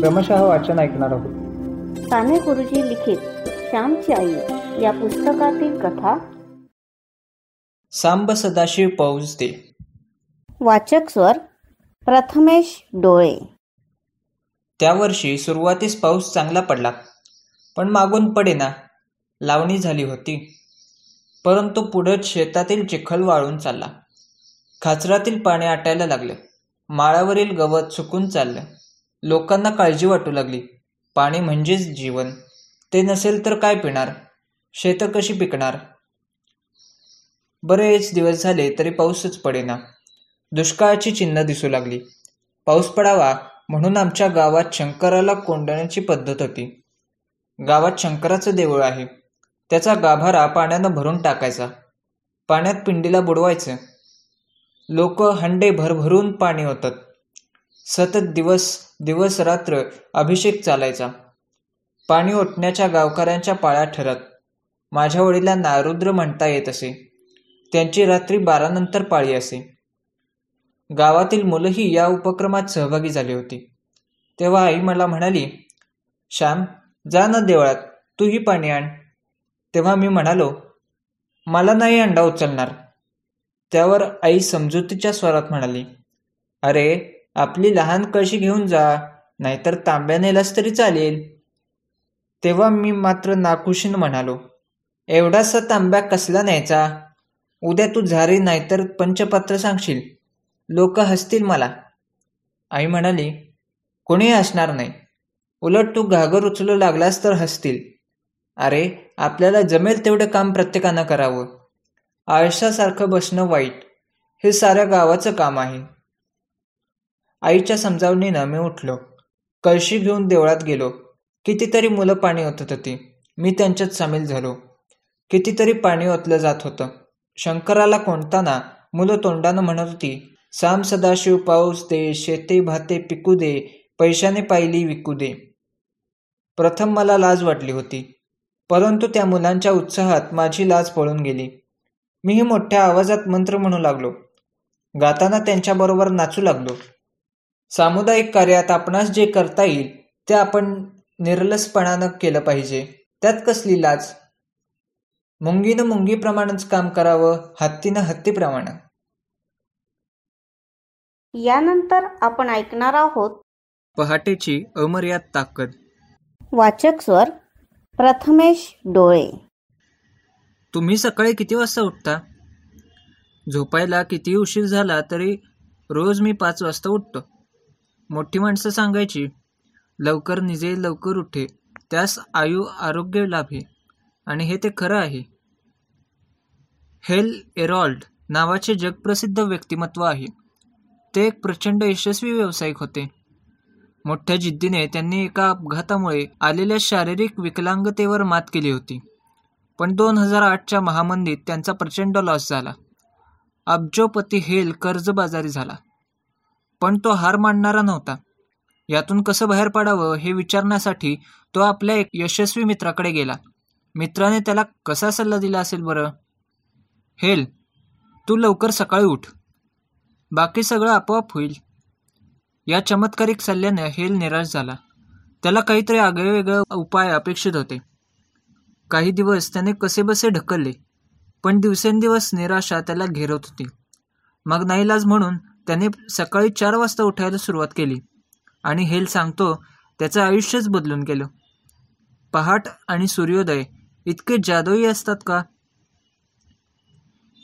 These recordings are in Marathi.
क्रमशः वाचन ऐकणार आहोत. साने गुरुजी लिखित श्यामची आई या पुस्तकातील कथा. सांब सदाशिव पौज दे. वाचक स्वर प्रथमेश डोळे. त्या वर्षी सुरुवातीस पाऊस चांगला पडला पण मागून पडेना लावणी झाली होती. परंतु पुढं शेतातील चिखल वाळून चालला. खाचरातील पाणी आटायला लागलं माळावरील गवत सुकून चाललं. लोकांना काळजी वाटू लागली. पाणी म्हणजेच जीवन. ते नसेल तर काय पिणार? शेतं कशी पिकणार? बरेच दिवस झाले तरी पाऊसच पडेना. दुष्काळाची चिन्ह दिसू लागली. पाऊस पडावा म्हणून आमच्या गावात शंकराला कोंडण्याची पद्धत होती. गावात शंकराचं देऊळ आहे. त्याचा गाभारा पाण्यानं भरून टाकायचा. पाण्यात पिंडीला बुडवायचं. लोक हंडे भरभरून पाणी होतात सतत दिवस दिवस रात्र अभिषेक चालायचा. पाणी ओतण्याच्या गावकऱ्यांच्या पाळ्या ठरत. माझ्या वडिलांना रुद्र म्हणता येत असे. त्यांची रात्री बारानंतर पाळी असे. गावातील मुलंही या उपक्रमात सहभागी झाली होती. तेव्हा आई मला म्हणाली श्याम जा ना देवळात तूही पाणी आण. तेव्हा मी म्हणालो मला नाही अंडा उचलणार. त्यावर आई समजुतीच्या स्वरात म्हणाली अरे आपली लहान कळशी घेऊन जा नाहीतर तांब्या नेलास तरी चालेल. तेव्हा मी मात्र नाखुशीन म्हणालो एवढासा तांब्या कसला न्यायचा? उद्या तू झारी नाहीतर पंचपात्र सांगशील. लोक हसतील मला. आई म्हणाली कोणी हसणार नाही. उलट तू घागर उचलू लागलास तर हसतील. अरे आपल्याला जमेल तेवढं काम प्रत्येकानं करावं. आळशासारखं बसणं वाईट. हे साऱ्या गावाचं काम आहे. आईच्या समजावणीनं मी उठलो. कळशी घेऊन देवळात गेलो. कितीतरी मुलं पाणी ओतत होती. मी त्यांच्यात सामील झालो. कितीतरी पाणी ओतलं जात होतं. शंकराला कोणताना मुलं तोंडानं म्हणत होती साम सदाशिव पाऊस दे शेते भाते पिकू दे पैशाने पाहिली विकू दे. प्रथम मला लाज वाटली होती. परंतु त्या मुलांच्या उत्साहात माझी लाज पळून गेली. मीही मोठ्या आवाजात मंत्र म्हणू लागलो. गाताना त्यांच्याबरोबर नाचू लागलो. सामुदायिक कार्यात आपणास जे करता येईल ते आपण निर्लसपणानं केलं पाहिजे. त्यात कसली लाज? मुंगीनं मुंगीप्रमाणेच काम करावं हत्तीनं हत्तीप्रमाणे यानंतर आपण ऐकणार आहोत पहाटेची अमर्याद ताकद. वाचक स्वर प्रथमेश डोळे. तुम्ही सकाळी किती वाजता उठता? झोपायला किती उशीर झाला तरी रोज मी पाच वाजता उठतो. मोठी माणसं सांगायची लवकर निजे लवकर उठे. त्यास आयु आरोग्य लाभे. आणि हे ते खरं आहे. हेल एरॉल्ड नावाचे जगप्रसिद्ध व्यक्तिमत्व आहे. ते एक प्रचंड यशस्वी व्यावसायिक होते. मोठ्या जिद्दीने त्यांनी एका अपघातामुळे आलेल्या शारीरिक विकलांगतेवर मात केली होती. पण दोन हजार आठच्या महामंदीत त्यांचा प्रचंड लॉस झाला. अब्जोपती हेल कर्जबाजारी झाला. पण तो हार मानणारा नव्हता. यातून कसं बाहेर पडावं हे विचारण्यासाठी तो आपल्या एक यशस्वी मित्राकडे गेला. मित्राने त्याला कसा सल्ला दिला असेल बरं? हेल तू लवकर सकाळी उठ. बाकी सगळं आपोआप होईल. या चमत्कारिक सल्ल्याने हेल निराश झाला. त्याला काहीतरी आगळेवेगळे उपाय अपेक्षित होते. काही दिवस त्याने कसेबसे ढकलले पण दिवसेंदिवस निराशा त्याला घेरत होती. मग नाईलाज म्हणून त्याने सकाळी चार वाजता उठायला सुरुवात केली आणि हेल सांगतो त्याचं आयुष्यच बदलून गेलं. पहाट आणि सूर्योदय इतके जादवी असतात का?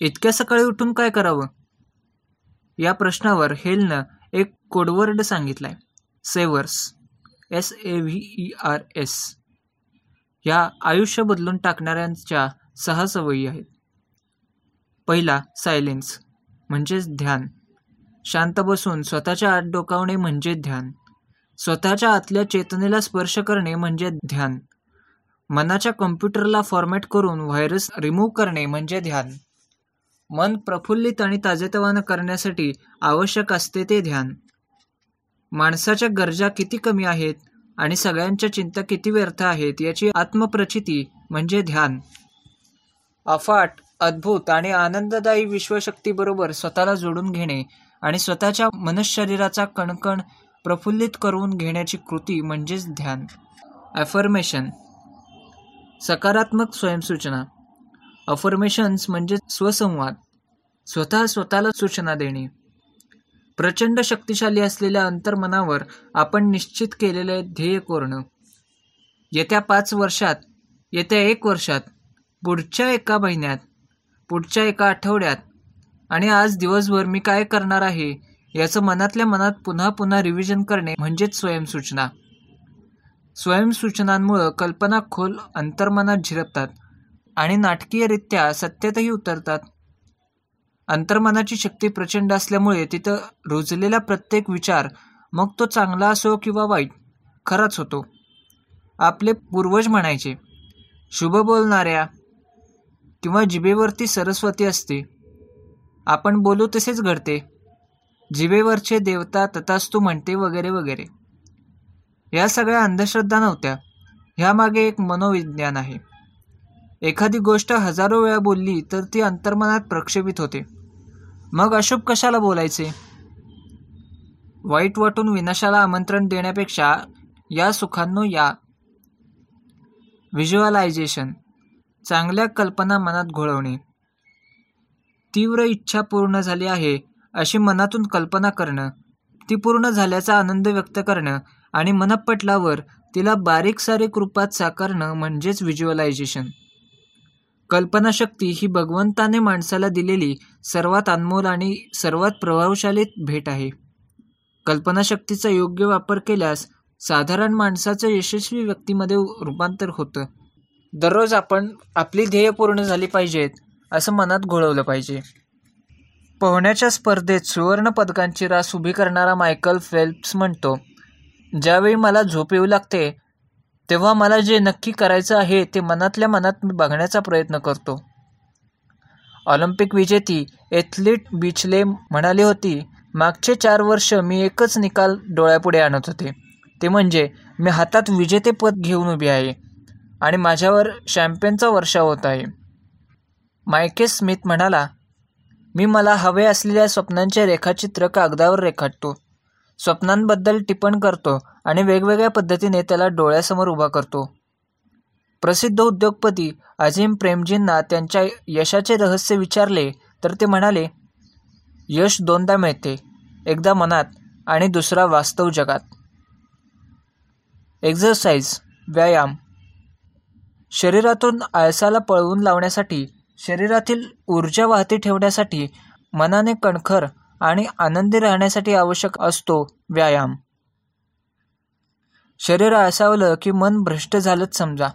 इतक्या सकाळी उठून काय करावं? या प्रश्नावर हेलनं एक code word सांगितलाय. Savers. S A V E R S. ह्या आयुष्य बदलून टाकणाऱ्यांच्या सहा सवयी आहेत. पहिला सायलेन्स म्हणजेच ध्यान. शांत बसून स्वतःच्या आत डोकावणे म्हणजे ध्यान. स्वतःच्या आतल्या चेतनेला स्पर्श करणे म्हणजे ध्यान. मनाच्या कम्प्युटरला फॉर्मॅट करून व्हायरस रिमूव्ह करणे म्हणजे ध्यान. मन प्रफुल्लित आणि ताजेतवानं करण्यासाठी आवश्यक असते ते ध्यान. माणसाच्या गरजा किती कमी आहेत आणि सगळ्यांच्या चिंता किती व्यर्थ आहेत याची आत्मप्रचिती म्हणजे ध्यान. अफाट अद्भुत आणि आनंददायी विश्वशक्तीबरोबर स्वतःला जोडून घेणे आणि स्वतःच्या मनशरीराचा कणकण प्रफुल्लित करून घेण्याची कृती म्हणजेच ध्यान. ॲफर्मेशन सकारात्मक स्वयंसूचना. अफर्मेशन्स म्हणजे स्वसंवाद. स्वतः स्वतःला सूचना देणे. प्रचंड शक्तिशाली असलेल्या अंतर्मनावर आपण निश्चित केलेले ध्येय कोरणं. येत्या पाच वर्षात येत्या एक वर्षात पुढच्या एका महिन्यात पुढच्या एका आठवड्यात आणि आज दिवसभर मी काय करणार आहे याचं मनातल्या मनात पुन्हा पुन्हा रिव्हिजन करणे म्हणजेच स्वयंसूचना. स्वयंसूचनांमुळं कल्पना खोल अंतर्मनात झिरपतात आणि नाटकीयरित्या सत्यतही उतरतात. अंतर्मनाची शक्ती प्रचंड असल्यामुळे तिथं रुजलेला प्रत्येक विचार मग तो चांगला असो किंवा वाईट खराच होतो. आपले पूर्वज म्हणायचे शुभ बोलणाऱ्या किंवा जिभेवरती सरस्वती असते. आपण बोलू तसेच घडते. जिवेवरचे देवता तथास्तू म्हणते वगैरे वगैरे. या सगळ्या अंधश्रद्धा नव्हत्या. ह्यामागे एक मनोविज्ञान आहे. एखादी गोष्ट हजारो वेळा बोलली तर ती अंतर्मनात प्रक्षेपित होते. मग अशुभ कशाला बोलायचे? वाईट वाटून विनाशाला आमंत्रण देण्यापेक्षा या सुखांनो या. व्हिज्युअलायझेशन चांगल्या कल्पना मनात घोळवणे. तीव्र इच्छा पूर्ण झाली आहे अशी मनातून कल्पना करणं. ती पूर्ण झाल्याचा आनंद व्यक्त करणं आणि मनपटलावर तिला बारीक सारीक रूपात साकारणं म्हणजेच व्हिज्युअलायझेशन कल्पनाशक्ती ही भगवंताने माणसाला दिलेली सर्वात अनमोल आणि सर्वात प्रभावशाली भेट आहे. कल्पनाशक्तीचा योग्य वापर केल्यास साधारण माणसाचं यशस्वी व्यक्तीमध्ये रूपांतर होतं. दररोज आपण आपली ध्येय पूर्ण झाली पाहिजेत असं मनात घोळवलं पाहिजे. पोहण्याच्या स्पर्धेत सुवर्ण पदकांची रास उभी करणारा मायकल फेल्प्स म्हणतो ज्यावेळी मला झोप येऊ लागते तेव्हा मला जे नक्की करायचं आहे ते मनातल्या मनात मी बघण्याचा प्रयत्न करतो. ऑलिम्पिक विजेती एथलीट बिचले म्हणाली होती मागचे चार वर्ष मी एकच निकाल डोळ्यापुढे आणत होते. ते म्हणजे मी हातात विजेतेपद घेऊन उभी आहे आणि माझ्यावर शॅम्पेनचा वर्षा होत आहे. मायकेस स्मिथ म्हणाला मी मला हवे असलेल्या स्वप्नांचे रेखाचित्र कागदावर रेखाटतो. स्वप्नांबद्दल टिपण करतो आणि वेगवेगळ्या पद्धतीने त्याला डोळ्यासमोर उभा करतो. प्रसिद्ध उद्योगपती अजिम प्रेमजींना त्यांच्या यशाचे रहस्य विचारले तर ते म्हणाले यश दोनदा मिळते एकदा मनात आणि दुसरा वास्तव जगात. एक्झरसाइज व्यायाम. शरीरातून आळसाला पळवून लावण्यासाठी शरीरातील ऊर्जा वाहती ठेवण्यासाठी मनाने कणखर आणि आनंदी राहण्यासाठी आवश्यक असतो व्यायाम. शरीर असावलं की मन भ्रष्ट झालंच समजा.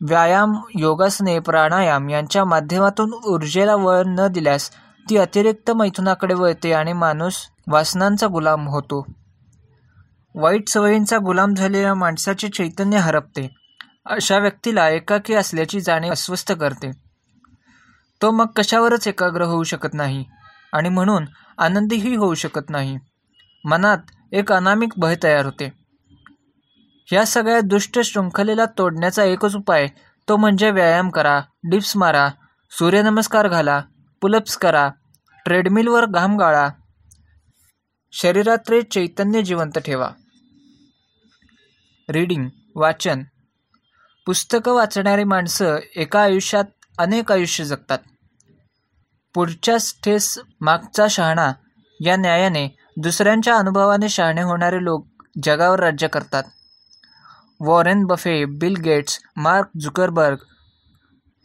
व्यायाम योगासने प्राणायाम यांच्या माध्यमातून ऊर्जेला वळ न दिल्यास ती अतिरिक्त मैथुनाकडे वळते आणि माणूस वासनांचा गुलाम होतो. वाईट सवयींचा गुलाम झालेल्या माणसाचे चैतन्य हरपते. अशा व्यक्तीला एकाकी असल्याची जाणीव अस्वस्थ करते. तो मग कशावरच एकाग्र होऊ शकत नाही आणि म्हणून आनंदीही होऊ शकत नाही. मनात एक अनामिक भय तयार होते. ह्या सगळ्या दुष्ट शृंखलेला तोडण्याचा एकच उपाय तो म्हणजे व्यायाम करा डिप्स मारा सूर्यनमस्कार घाला पुलप्स करा ट्रेडमिलवर घाम गाळा. शरीरातले चैतन्य जिवंत ठेवा. रीडिंग वाचन पुस्तकं वाचणारी माणसं एका आयुष्यात अनेक आयुष्य जगतात. पुढच्या ठेस मागचा शहाणा या न्यायाने दुसऱ्यांच्या अनुभवाने शहाणे होणारे लोक जगावर राज्य करतात. Warren Buffett Bill Gates Mark Zuckerberg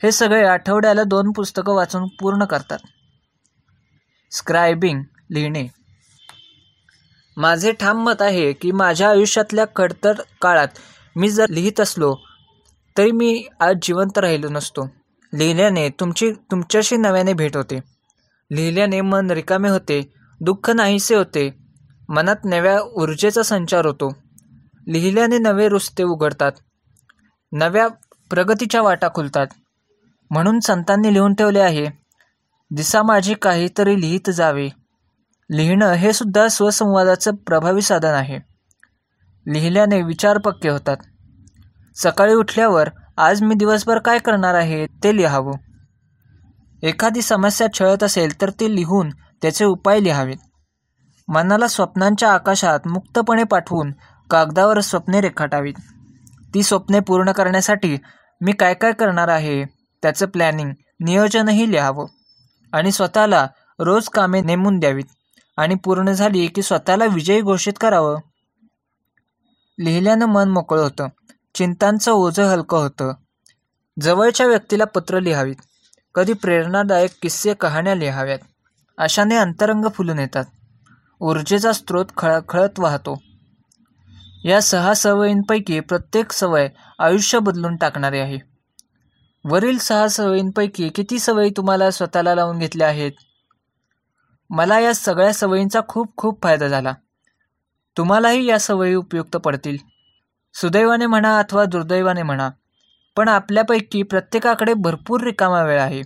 हे सगळे आठवड्याला दोन पुस्तकं वाचून पूर्ण करतात. स्क्रायबिंग लिहिणे. माझे ठाम मत आहे की माझ्या आयुष्यातल्या खडतर काळात मी जर लिहित असलो तरी मी आज जिवंत राहिलो नसतो. लिहिल्याने तुमची तुमच्याशी नव्याने भेट होते. लिहिल्याने मन रिकामे होते दुःख नाहीसे होते मनात नव्या ऊर्जेचा संचार होतो. लिहिल्याने नवे रुस्ते उघडतात नव्या प्रगतीच्या वाटा खुलतात. म्हणून संतांनी लिहून ठेवले आहे दिसा माझी काहीतरी लिहित जावे. लिहिणं हे सुद्धा स्वसंवादाचं प्रभावी साधन आहे. लिहिल्याने विचार पक्के होतात. सकाळी उठल्यावर आज मी दिवसभर काय करणार आहे ते लिहावं. एखादी समस्या छळत असेल तर ती लिहून त्याचे उपाय लिहावेत. मनाला स्वप्नांच्या आकाशात मुक्तपणे पाठवून कागदावर स्वप्ने रेखाटावीत. ती स्वप्ने पूर्ण करण्यासाठी मी काय काय करणार आहे त्याचं प्लॅनिंग नियोजनही लिहावं. आणि स्वतःला रोज कामे नेमून द्यावीत. आणि पूर्ण झाली की स्वतःला विजयी घोषित करावं. लिहिल्यानं मन मोकळं होतं. चिंतांचं ओझं हलकं होतं. जवळच्या व्यक्तीला पत्र लिहावीत. कधी प्रेरणादायक किस्से कहाण्या लिहाव्यात. अशाने अंतरंग फुलून येतात. ऊर्जेचा स्रोत खळखळत वाहतो. या सहा सवयींपैकी प्रत्येक सवय आयुष्य बदलून टाकणारी आहे. वरील सहा सवयींपैकी किती सवयी तुम्हाला स्वतःला लावून घेतल्या आहेत? मला या सगळ्या सवयींचा खूप खूप फायदा झाला. तुम्हालाही या सवयी उपयुक्त पडतील. सुदैवाने म्हणा अथवा दुर्दैवाने म्हणा पण आपल्यापैकी प्रत्येकाकडे भरपूर रिकामा वेळ आहे.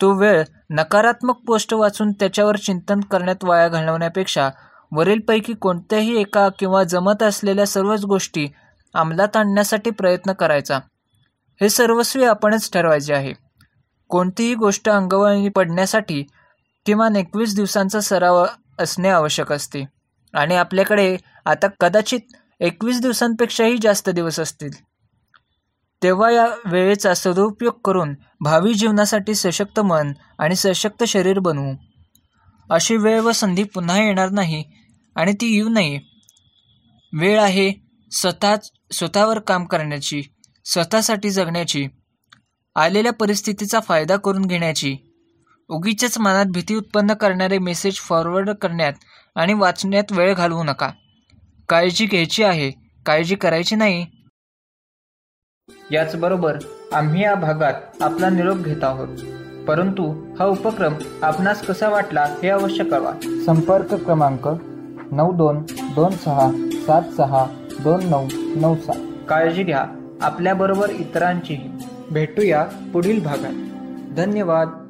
तो वेळ नकारात्मक पोस्ट वाचून त्याच्यावर चिंतन करण्यात वाया घालवण्यापेक्षा वरीलपैकी कोणत्याही एका किंवा जमत असलेल्या सर्वच गोष्टी अंमलात आणण्यासाठी प्रयत्न करायचा. हे सर्वस्वी आपणच ठरवायचे आहे. कोणतीही गोष्ट अंगवळणी पडण्यासाठी किमान एकवीस दिवसांचा सराव असणे आवश्यक असते. आणि आपल्याकडे आता कदाचित एकवीस दिवसांपेक्षाही जास्त दिवस असतील. तेव्हा या वेळेचा सदुपयोग करून भावी जीवनासाठी सशक्त मन आणि सशक्त शरीर बनवू. अशी वेळ व संधी पुन्हा येणार नाही आणि ती येऊ नये. वेळ आहे स्वतः स्वतःवर काम करण्याची स्वतःसाठी जगण्याची आलेल्या परिस्थितीचा फायदा करून घेण्याची. उगीच्याच मनात भीती उत्पन्न करणारे मेसेज फॉरवर्ड करण्यात आणि वाचण्यात वेळ घालवू नका. काळजी घ्यायची आहे काळजी करायची नाही. याचबरोबर आम्ही या भागात आपला निरोप घेत आहोत. परंतु हा उपक्रम आपणास कसा वाटला हे अवश्य कळवा. संपर्क क्रमांक नऊ दोन दोन सहा सात सहा दोन नऊ नऊ सात. काळजी घ्या आपल्याबरोबर इतरांचीही. भेटूया पुढील भागात. धन्यवाद.